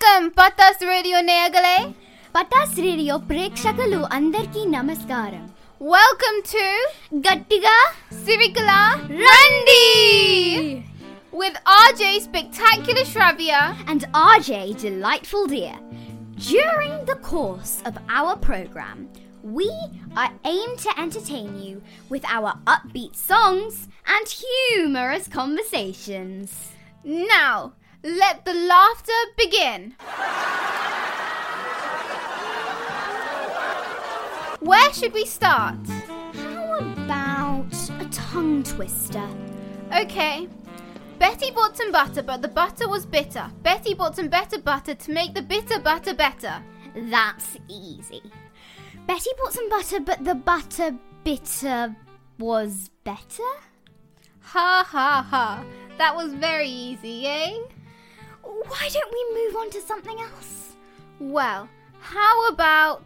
Welcome Patas radio నేగలే Patas radio ప్రేక్షకులు అందరికీ నమస్కారం వెల్కమ్ టు గట్టిగా సివికలా రండి with RJ Spectacular Shravya and RJ Delightful Diya. During the course of our program, we are aimed to entertain you with our upbeat songs and humorous conversations. Now, let the laughter begin. Where should we start? How about a tongue twister? Okay. Betty bought some butter, but the butter was bitter. Betty bought some better butter to make the bitter butter better. That's easy. Betty bought some butter, but the butter bitter was better? Ha ha ha. That was very easy, eh? Why don't we move on to something else? Well, how about.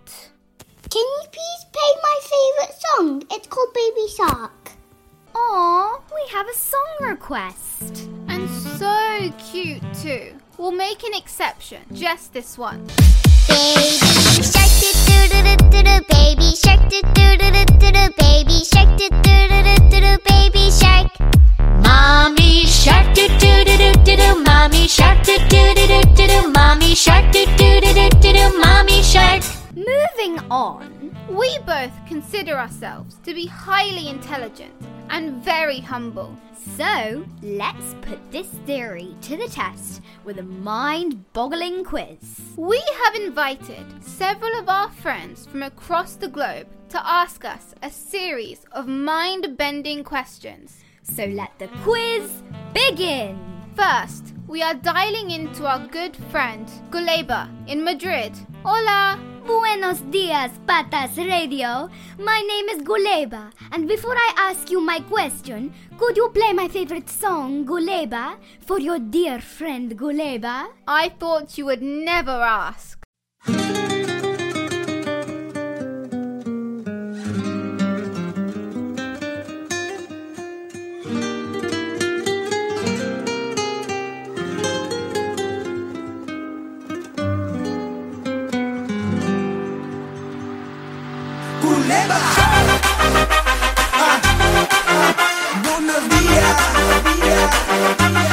Can you please play my favourite song? It's called Baby Shark. Aw, we have a song request. And so cute too. We'll make an exception, just this one. Baby shark do do do do do do baby shark do do do do do do baby shark do do do do do do baby shark. Mommy shark do do do do do do mommy shark do do do do do do mommy shark do do do do do do mommy shark Moving on. We both consider ourselves to be highly intelligent and very humble. So, let's put this theory to the test with a mind boggling quiz. We have invited several of our friends from across the globe to ask us a series of mind bending questions. So, let the quiz begin. First, we are dialing into our good friend Guleba in Madrid. Hola! Buenos dias, Patas Radio. My name is Guleba, and before I ask you my question, could you play my favorite song, Guleba, for your dear friend Guleba? I thought you would never ask. Arriba. ¿Qué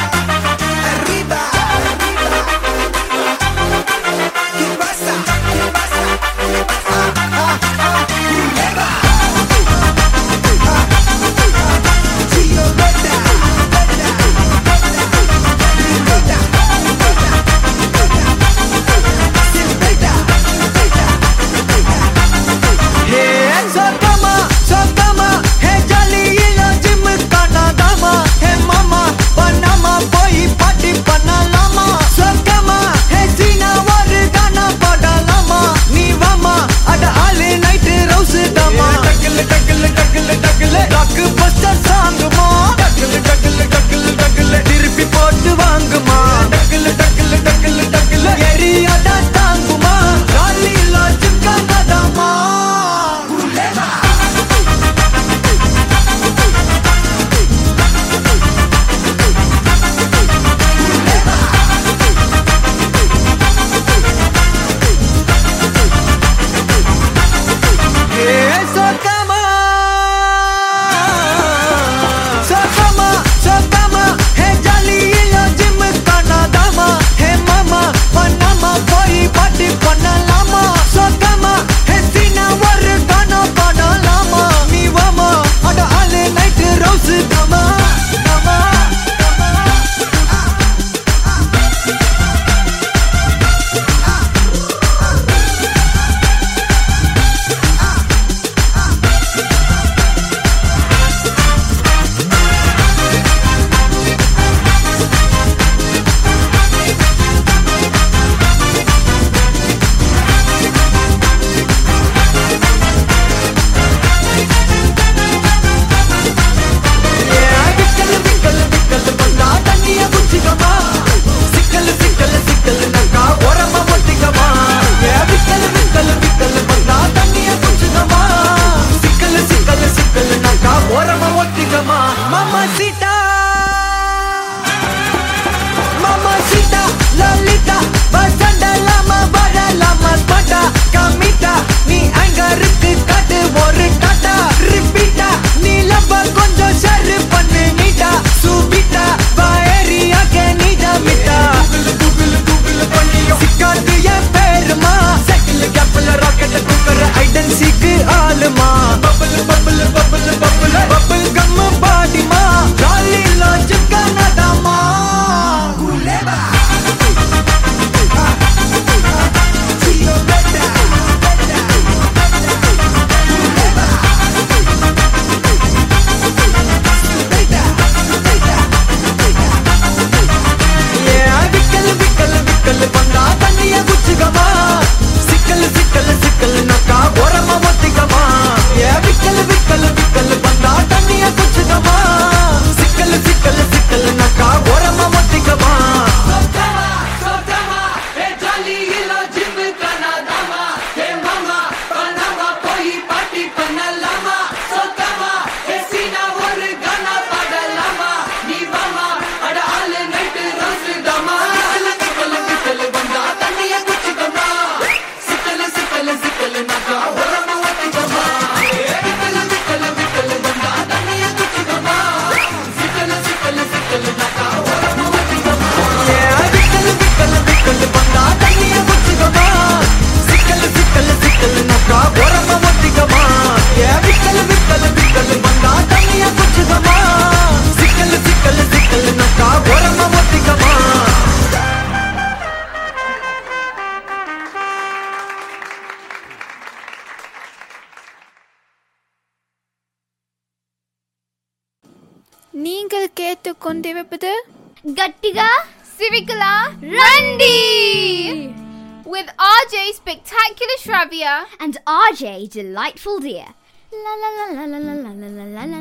la la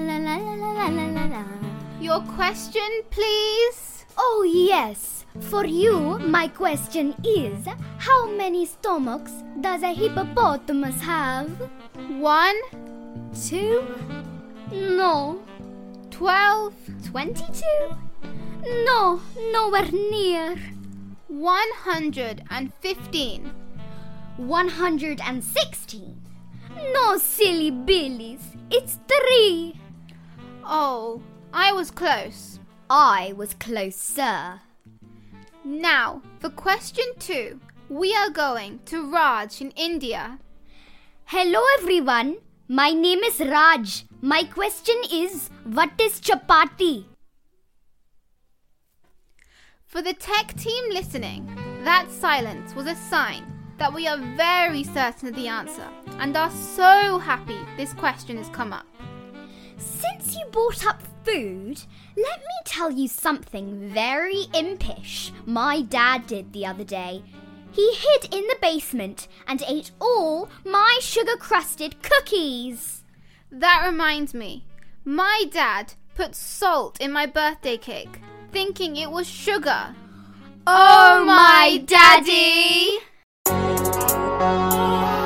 la la la. Your question, please. Oh yes. For you, my question is how many stomachs does a hippopotamus have? One, Two? No. twelve, Twenty-two? No, nowhere near. one hundred and fifteen. 116. No, silly billies. It's three. Oh, I was close. I was closer. Now, for question two, we are going to Raj in India. Hello, everyone. My name is Raj. My question is what is chapati? For the tech team listening, that silence was a sign that we are very certain of the answer and are so happy this question has come up. Since you brought up food, let me tell you something very impish my dad did the other day. He hid in the basement and ate all my sugar crusted cookies. That reminds me, my dad put salt in my birthday cake, thinking it was sugar. Oh, oh my daddy! Thank you.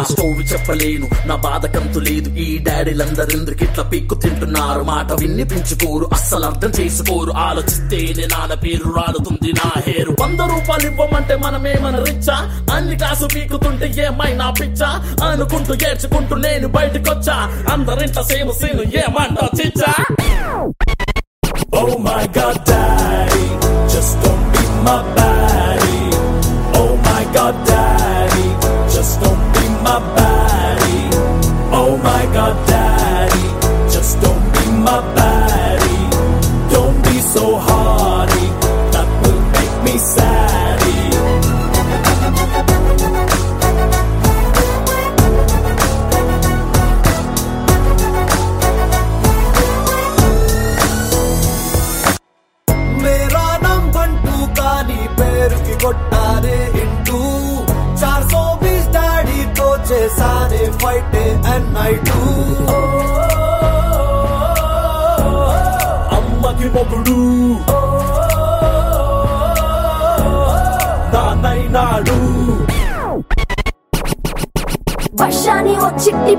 నా story చెప్పలేను. నా బాధ కంతు లేదు. ఈ డాడీలందరిందరికి ఇట్లా pic తింటున్నారు. మాట విన్ని పెంచుకోరు అస్సలు అర్థం చేసుకోరు. ఆలోచిస్తేనే నాన్న పేరు రాలుతుంది నా హేరు. వంద రూపాయలు ఇవ్వమంటే మనమేమన రిచ్చా? అన్ని కాసు పీకుతుంటే ఏమైనా పిచ్చా? అనుకుంటూ ఏడ్చుకుంటూ నేను బయటకొచ్చా? అందరింట సేమ సీను ఏమంటా చిచ్చా? Oh my god, మొగుడు దానైనాడు. వర్షాన్ని ఓ చిట్టి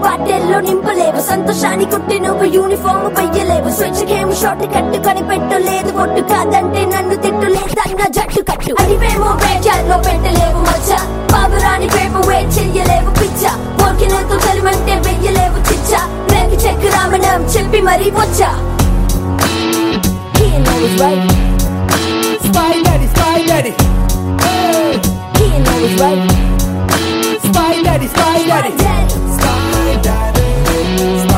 నింపలేవు. సంతోషాన్ని కుట్టి నువ్వు యూనిఫామ్ పెయ్యలేవు. స్విచ్ గేమ్ షార్ట్ కట్టుకొని పెట్టలేదు. కొట్టు కాదంటే నన్ను తిట్టులేదన్న జట్టు కట్టు. అదివేమో వేచాల్లో పెట్టలేవు. మచ్చ బాబురాని పేపు వే చెయ్యలేవు. పిచ్చ పోకినతో చలిమంటే వెయ్యలేవు. చిచ్చ రేపు చెక్ రామణం చెప్పి మరీ వచ్చా. He knows right. Spy daddy, spy daddy. Hey. He always right. Spy daddy, spy daddy. Spy daddy. Spy daddy. Spy daddy.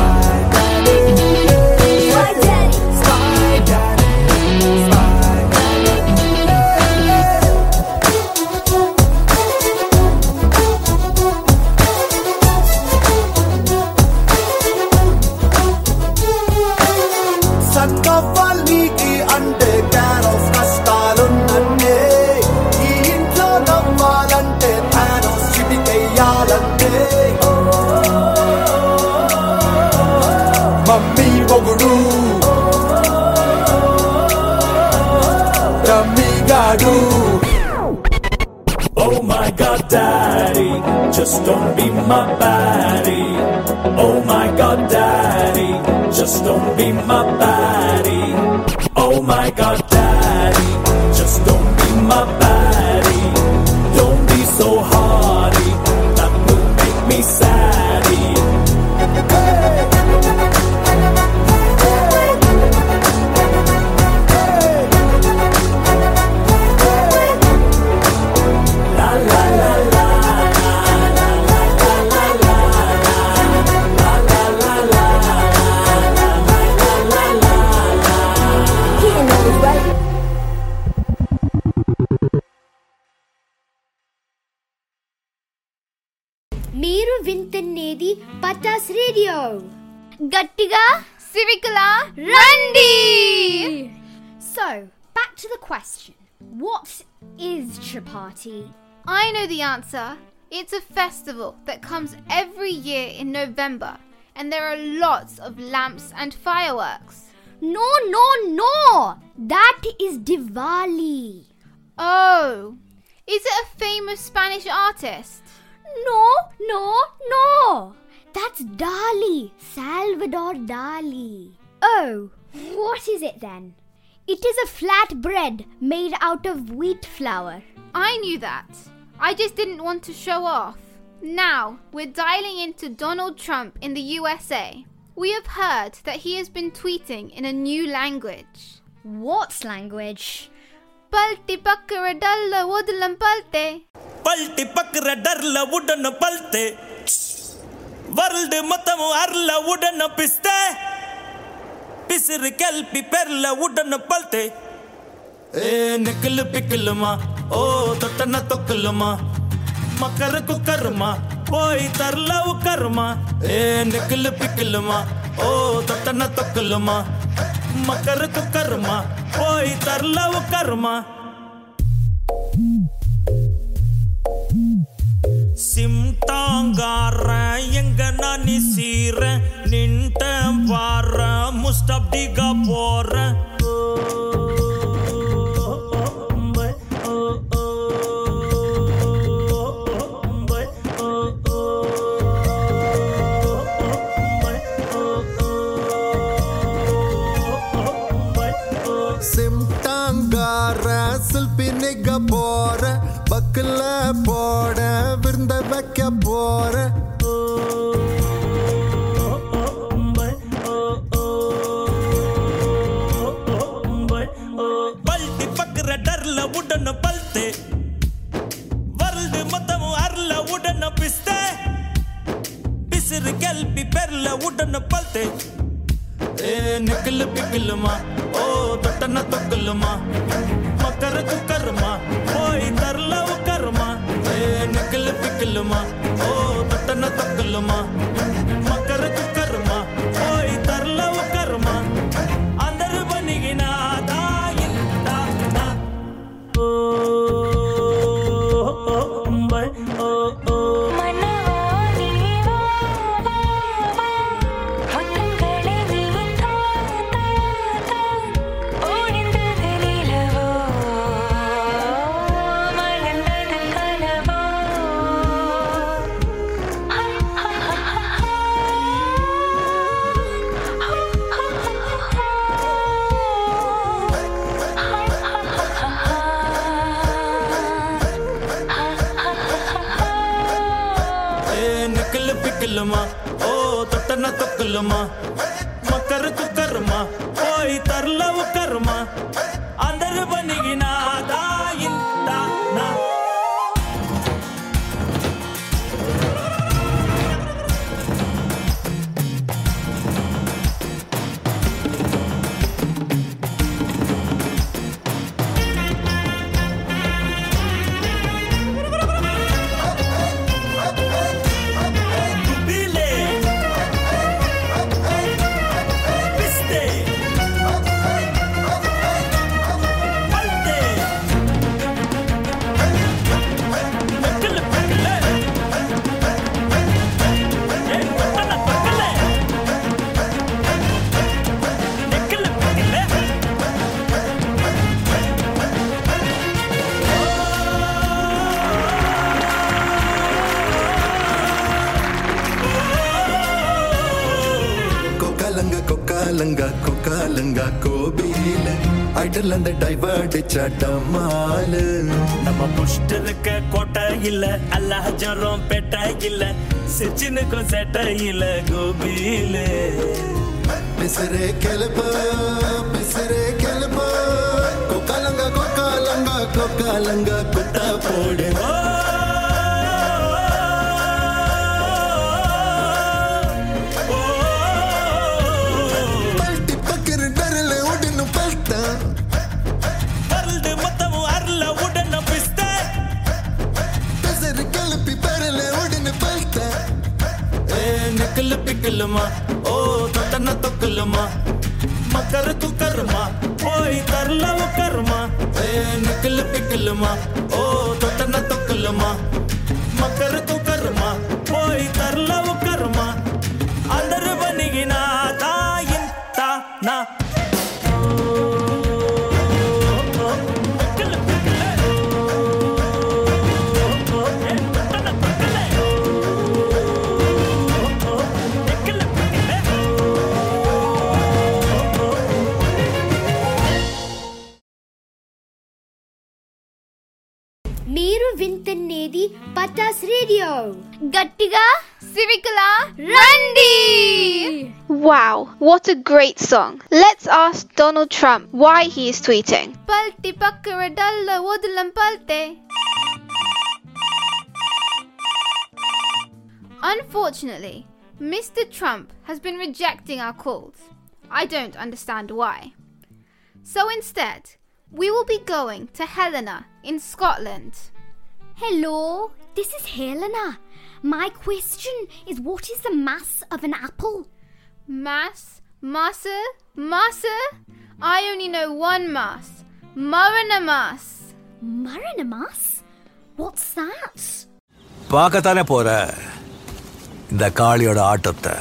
Just don't be my baddie. Oh my god, daddy, just don't be my baddie. Oh my god, మీరు వింటున్నది Pataas radio గట్టిగా సిరికలా రండి So, back to the question. What is Chapati? I know the answer. It's a festival that comes every year in November, and there are lots of lamps and fireworks. No, no, no! That is Diwali. Oh, is it a famous Spanish artist? No, no, no! That's Dali, Salvador Dali. Oh, what is it then? It is a flat bread made out of wheat flour. I knew that. I just didn't want to show off. Now, we're dialing into Donald Trump in the USA. We have heard that he has been tweeting in a new language. What language? Palti pakkara dalla woodlam palte. பல்ட்டி பக்குற டர்ல உடனு பல்த்து world மொத்தமும் அருள உடனு பிஸ்த. பிசிறு கல்பி பெருல உடனு பல்த்து ஏ நெக்கில் பிக்கிலுமா? ஓ தொட்டன தொக்கிலுமா? மக்கரு குக்கருமா? போய் தரல உக்கருமா? ஏ நெக்கில் பிக்கிலுமா? ஓ தொட்டன தொக்கிலுமா? மக்கரு குக்கருமா? போய் தரல உக்கருமா? சிம்டாங்கார எங்க நானி சீர நின்ட்ட வார முஸ்டப்டிகா போற. சிம்டாங்கார சில்பி நிக்க போற. வைக்க போற. பல்ட்டி பக்குற டர்ல உடன பல்த்து வருது மொத்தமும் அருள உடன பிஸ்த. பிசிறு கல்பி பெருல உடன பல்த்து ஏ நக்கல் பிக்கலுமா? ஓ தொட்டன தொக்கலுமா? மக்கர குக்கருமா నిక్కులు పిక్కులుమా ఓ తొట్టన తొక్కులుమా சட்டமாலு. நம்ம புஷ்டருக்கு கோட்டை இல்ல அல்லாஹ் ஜரம் பெட்ட இல்ல சிச்சினுக்கும் செட்ட இல்ல கோபியில பிசரே கெலுப்பு பிசரே கெலுப்பு கொக்காலங்க கொக்காலங்க கொக்காலங்க குட்டா போடு. தொக்குலுமா? ஓ தத்தன தொக்குலுமா? மக்கரு துக்கருமா? போய் தரல உக்கருமா? ஏ நக்கல் பிக்கலுமா? ஓ தொத்தன தொக்குலுமா? மக்கரு గట్టిగా సివికలా రండి Wow, what a great song. Let's ask Donald Trump why he is tweeting. పల్టి పక్కర డల్ల వదలం పల్టే Unfortunately, Mr. Trump has been rejecting our calls. I don't understand why. So instead, we will be going to Helena in Scotland. Hello, this is Helena. My question is what is the mass of an apple? Mass? Massa? Massa? I only know one mass. Marinamas. Marinamas? What's that? பார்க்கத்தானே போற இந்த காளியோட ஆட்டத்தை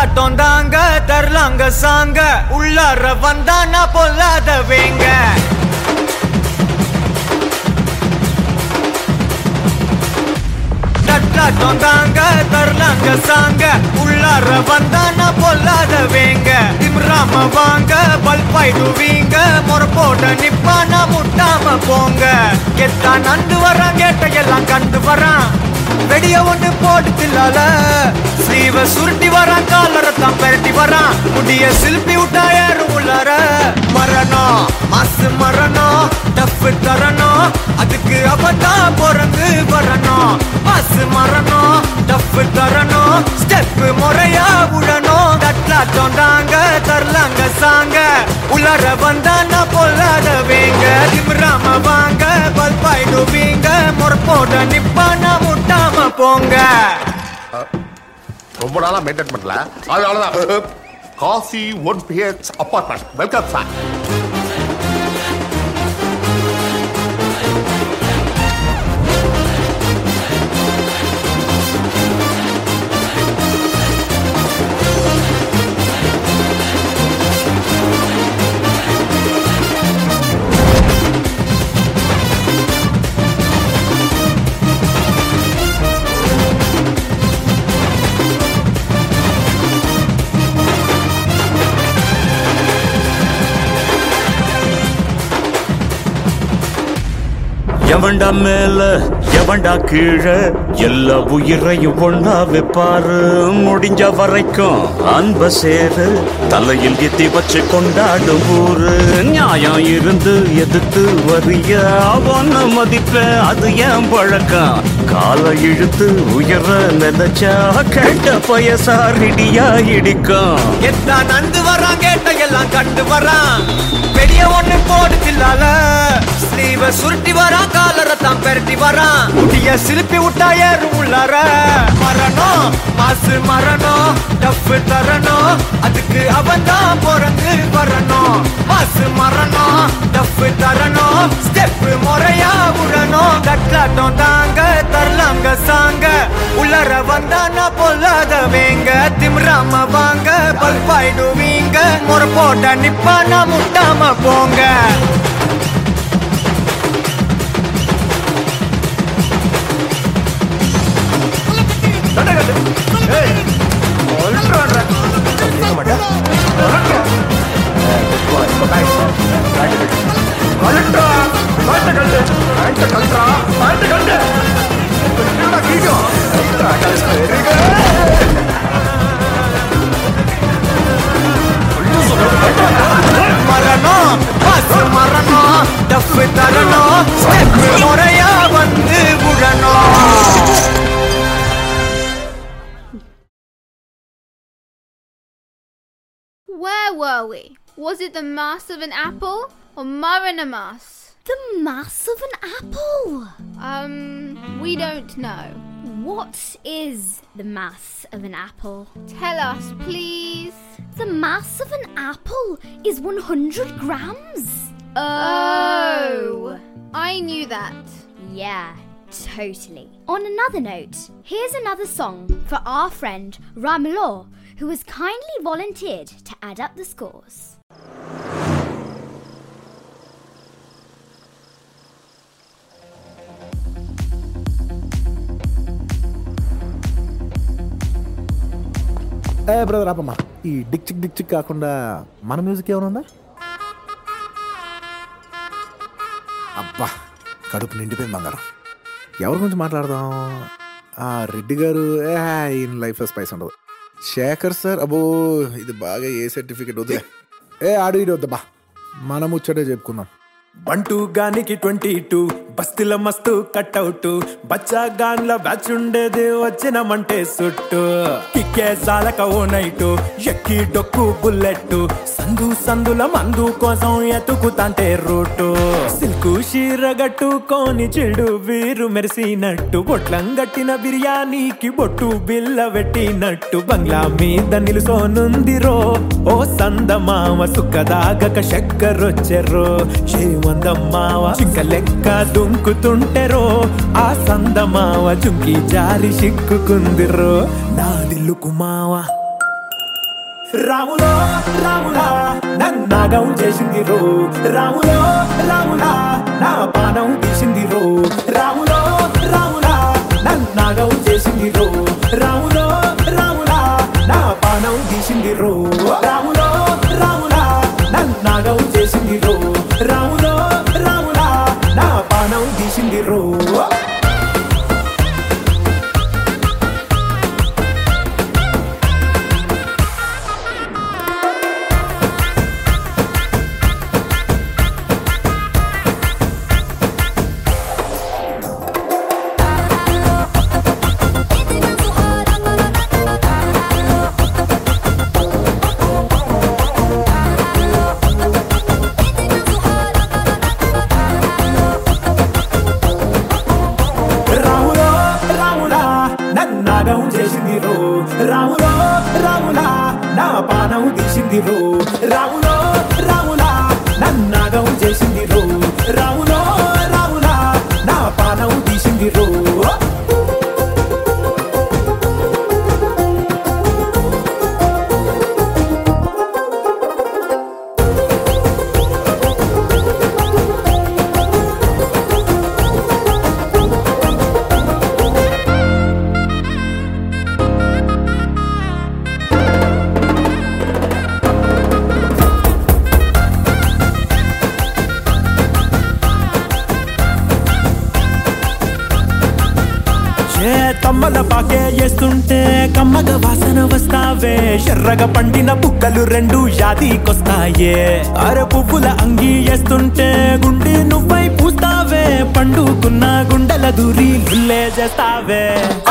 கொண்டாட்டம் தாங்க தரலாங்க சாங்க. உள்ளார வந்தா நான் பொல்லாதவேங்க தட்டாட்டம் தாங்க தரலாங்க சாங்க. உள்ளார வந்தா நான் வேங்க இப்ராம வாங்க பல்பாயிடுவீங்க முறப்போட நிப்பானா முட்டாம போங்க. கெத்தா நண்டு வரான் கேட்ட எல்லாம் கண்டு வரான். வெடிய ஒண்ணு போட்டு தில்லால. சீவ சுருட்டி வரான் காலரை பெருட்டி பெரட்டி வரான். முடிய சில்பி விட்டா ஏறும் உள்ளார. மரணம் மாசு மரணம் டஃப் தரணும் அதுக்கு அவதான் பிறந்து வரணும். மாசு மரணம் டஃப் தரணும் ஸ்டெப்பு முறையா விடணும் தட்லாட்டம் தாங்க தரலாங்க சாங்க. உள்ளார வந்தானா பொல்லாத வேங்க திமிராம வாங்க பல்பாயிடுவீங்க முறப்போட நிப்பானா முட்டாம போங்க. ரொம்ப நாளா மெயின்டைன் பண்ணல. அதனாலதான் coffee one PH apartment welcome sir எவன்டா மேல எவன்டா கீழே? எல்லா உயிரையும் ஒன்னா வைப்பாரு. முடிஞ்ச வரைக்கும் அன்ப சேரு. தலையில் எத்தி வச்சு கொண்டாடும் ஊரு. நியாயம் இருந்து எதிர்த்து வரிய அவன மதிப்ப அது ஏன் பழக்கம்? காலை இழுத்து உயர நினைச்சா கேட்ட பயசா பயசாரிடியா இடிக்கும். எத்தான் நந்து வரான் கேட்ட எல்லாம் கண்டு வரான். பெரிய ஒண்ணு போடுதில்லால தில்லால ஸ்லீவ சுருட்டி வரான் காலர தான் பெரட்டி வரான் முடிய சிலுப்பி விட்டா ஏறும் உள்ளார மரணம் மாசு மரணம் டஃப் தரணும். அதுக்கு அவன் தான் பிறந்து வரணும். மாசு மரணம் டஃப் தரணும். ஸ்டெப் முறையா விடணும் கட்லாட்டம் தாங்க தரலாங்க சாங்க. உள்ளர வந்தானா பொல்லாத வேங்க. திம்ராம வாங்க பல்பாயிடுவீங்க முறை போட்ட நிப்பானா முட்டாம போங்க. மரணம் மாசு மரணம் டஃப் தரணும் ஸ்டெப் முறையா வந்து விடணும் Where were we? Was it the mass of an apple or Marinamas? The mass of an apple. Um, we don't know. What is the mass of an apple? Tell us, please. The mass of an apple is 100 grams. Oh, I knew that. Yeah, totally. On another note, here's another song for our friend Ramlo, who has kindly volunteered to add up the scores. ఏ brother ఆపమ్మా. ఈ డిక్చిక్ డిక్చిక్ Dick చిక్ కాకుండా మన music ఏమైనా ఉందా? అబ్బా కడుపు నిండిపోయింది బంగారం. ఎవరి గురించి మాట్లాడదాం? ఆ రెడ్డి గారు ఈయన లైఫ్ స్పైస్ ఉండదు. శేఖర్ సార్ అబ్బో ఇది బాగా ఏ సర్టిఫికేట్ వద్దు ఏ ఆడు ఇడి వద్దబ్బా. మనం ముచ్చటే చెప్పుకుందాం. బంటూ గానికి ట్వంటీ టూ. బస్తీల మస్తు కట్అవుట్ బచ్చా గాన్ల బ్యాచ్ ఉండేది వచ్చినమంటే సుట్టు. కిక్కే సాలక ఓ నైటు ఎక్కి డొక్కు బుల్లెట్ సందు సందుల మందు కోసం ఎతుకుతాంటే రూటు. సిల్కు షీరగట్టుకోని చెడు వీరు మెరిసినట్టు. బొట్లం గట్టిన బిర్యానీకి బొట్టు బిల్ల పెట్టినట్టు బంగ్లా మీద నిలుసోనుందిరో ఓ సందమామ సుఖదాగక చక్కరొచ్చెర్రో శ్రీమందమ్మావ చింక లెక్క దుంకుతుంటెరో ఆ సందమావ చుంకి జారి సిక్కుకుందిరో నా దిల్లుకు మావా రాములో రాములా నన్నాగం చేసింది రో రాములో రాములా నా పానం తీసింది రో రాములో రాములా నన్నాగం చేసింది రో రాములో రాములా నా పానం తీసింది రో రాములో రాములా నన్నాగం చేసింది రో రాములో నా పానం తీసింది రో వస్తావే ఎర్రగా పండిన బుక్కలు రెండు యాదికొస్తాయే. అర పువ్వుల అంగి వేస్తుంటే గుండె నువ్వై పూస్తావే. పండుకున్న గుండెల దూరి లుల్లే చేస్తావే.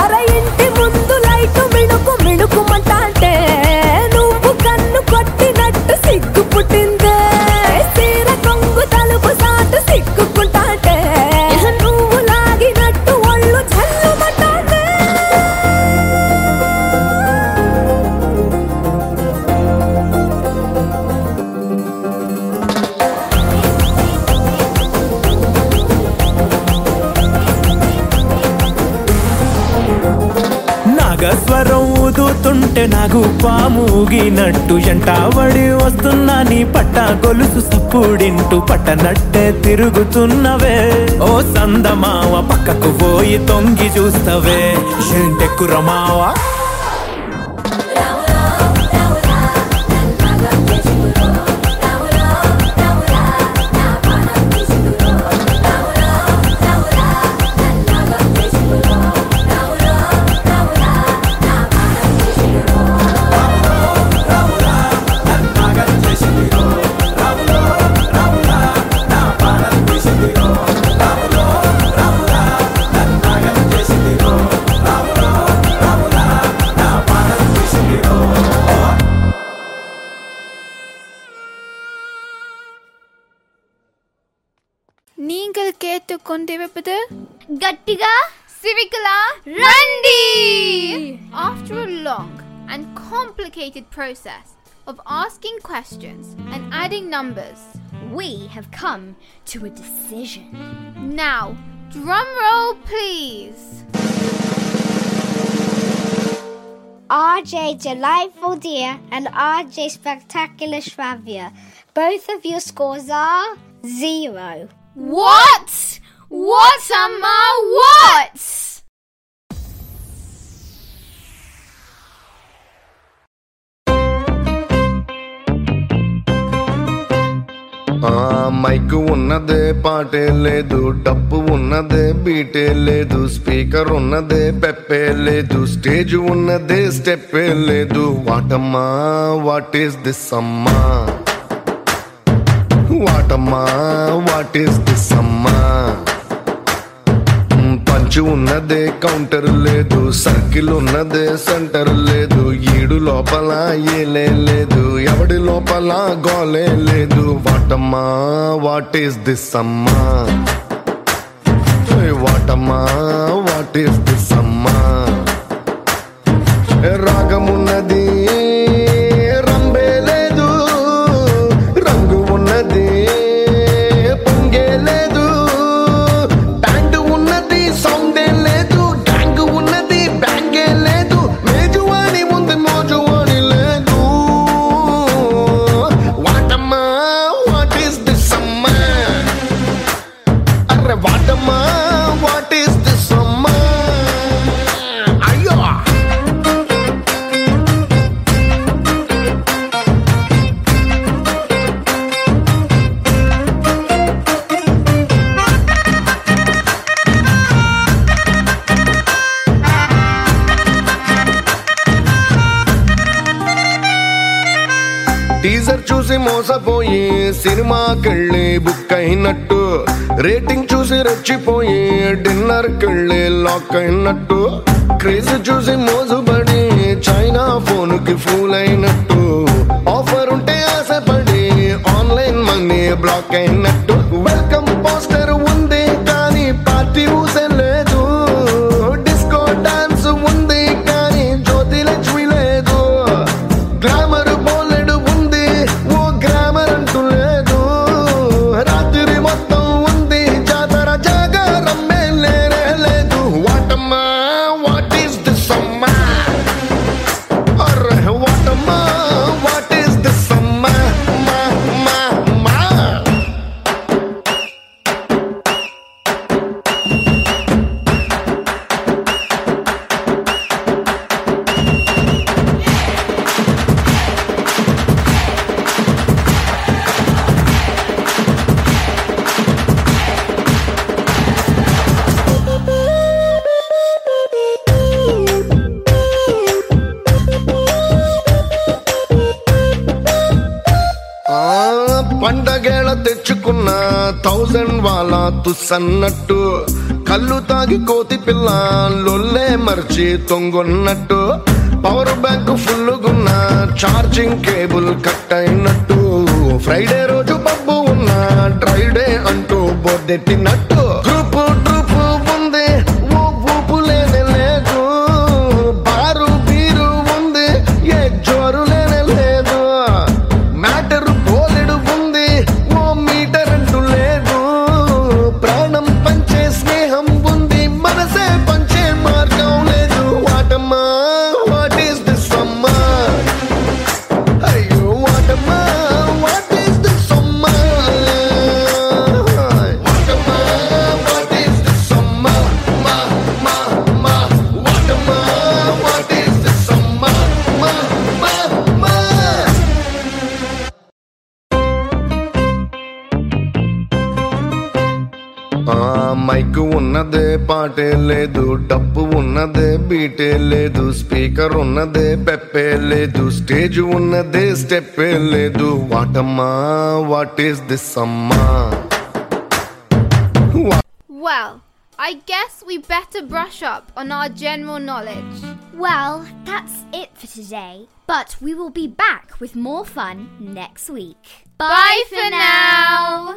అర ఇంటి ముందు లైట్ మిణుకు మిణుకుమంటే నువ్వు కన్ను కొట్టినట్టు సిగ్గు పుట్టిందే. నాకు పాముగినట్టు ఎంటావడి వస్తున్నా నీ పట్ట గొలుసు సప్పుడింటూ పట్టనట్టే తిరుగుతున్నవే. ఓ సందమావ పక్కకు పోయి తొంగి చూస్తవే. ఏంటెక్కురమావా? நீங்கள் கேட்டுக்கொண்டிருப்பது గట్టిగా సివికలా రండి After a long and complicated process of asking questions and adding numbers, we have come to a decision. Now, drum roll please. RJ Delightful Diya and RJ Spectacular Shravya. Both of your scores are zero. What? What are my what's? ఆ mic ఉన్నదే పాటే లేదు డప్పు ఉన్నదే బీటే లేదు speaker ఉన్నదే Pepe లేదు stage ఉన్నదే స్టెప్పే లేదు వాటమ్మా వాట్ ఈస్ దిస్ అమ్మా వాటమ్మా వాట్ ఈస్ దిస్ అమ్మా? పంచు ఉన్నదే కౌంటర్ లేదు సర్కిల్ ఉన్నదే సెంటర్ లేదు ఈడు లోపల ఏలే లేదు ఎవడి లోపల గోలే లేదు. వాటమ్మా వాట్ ఈస్ దిస్ అమ్మా? వాటమ్మా వాట్ ఈస్ దిస్ అమ్మా? టీజర్ చూసి మోసపోయి సినిమాకెళ్ళి బుక్ అయినట్టు. రేటింగ్ చూసి రెచ్చిపోయి డిన్నర్ కెళ్ళి లాక్ అయినట్టు. క్రేజ్ చూసి మోజుబడి చైనా ఫోన్కి ఫూల్ అయినట్టు. వాళ్ళ కళ్ళు తాగి కోతి పిల్ల లొల్లే మర్చి తొంగొన్నట్టు. పవర్ బ్యాంక్ ఫుల్లుగున్న ఛార్జింగ్ కేబుల్ కట్ అయినట్టు ఫ్రైడే రోజు పబ్బు ఉన్న డ్రైడే అంటూ బొద్దెట్టినట్టు. గ్రూప్ పాటే లేదు డప్పు ఉన్నదే బీటే లేదు స్పీకర్ ఉన్నదే పెప్పే లేదు స్టేజ్ ఉన్నదే స్టెప్పే లేదు వాటమ్మా వాట్ ఈస్ దిస్ అమ్మా Well, I guess we better brush up on our general knowledge. Well, that's it for today. But we will be back with more fun next week. Bye for now.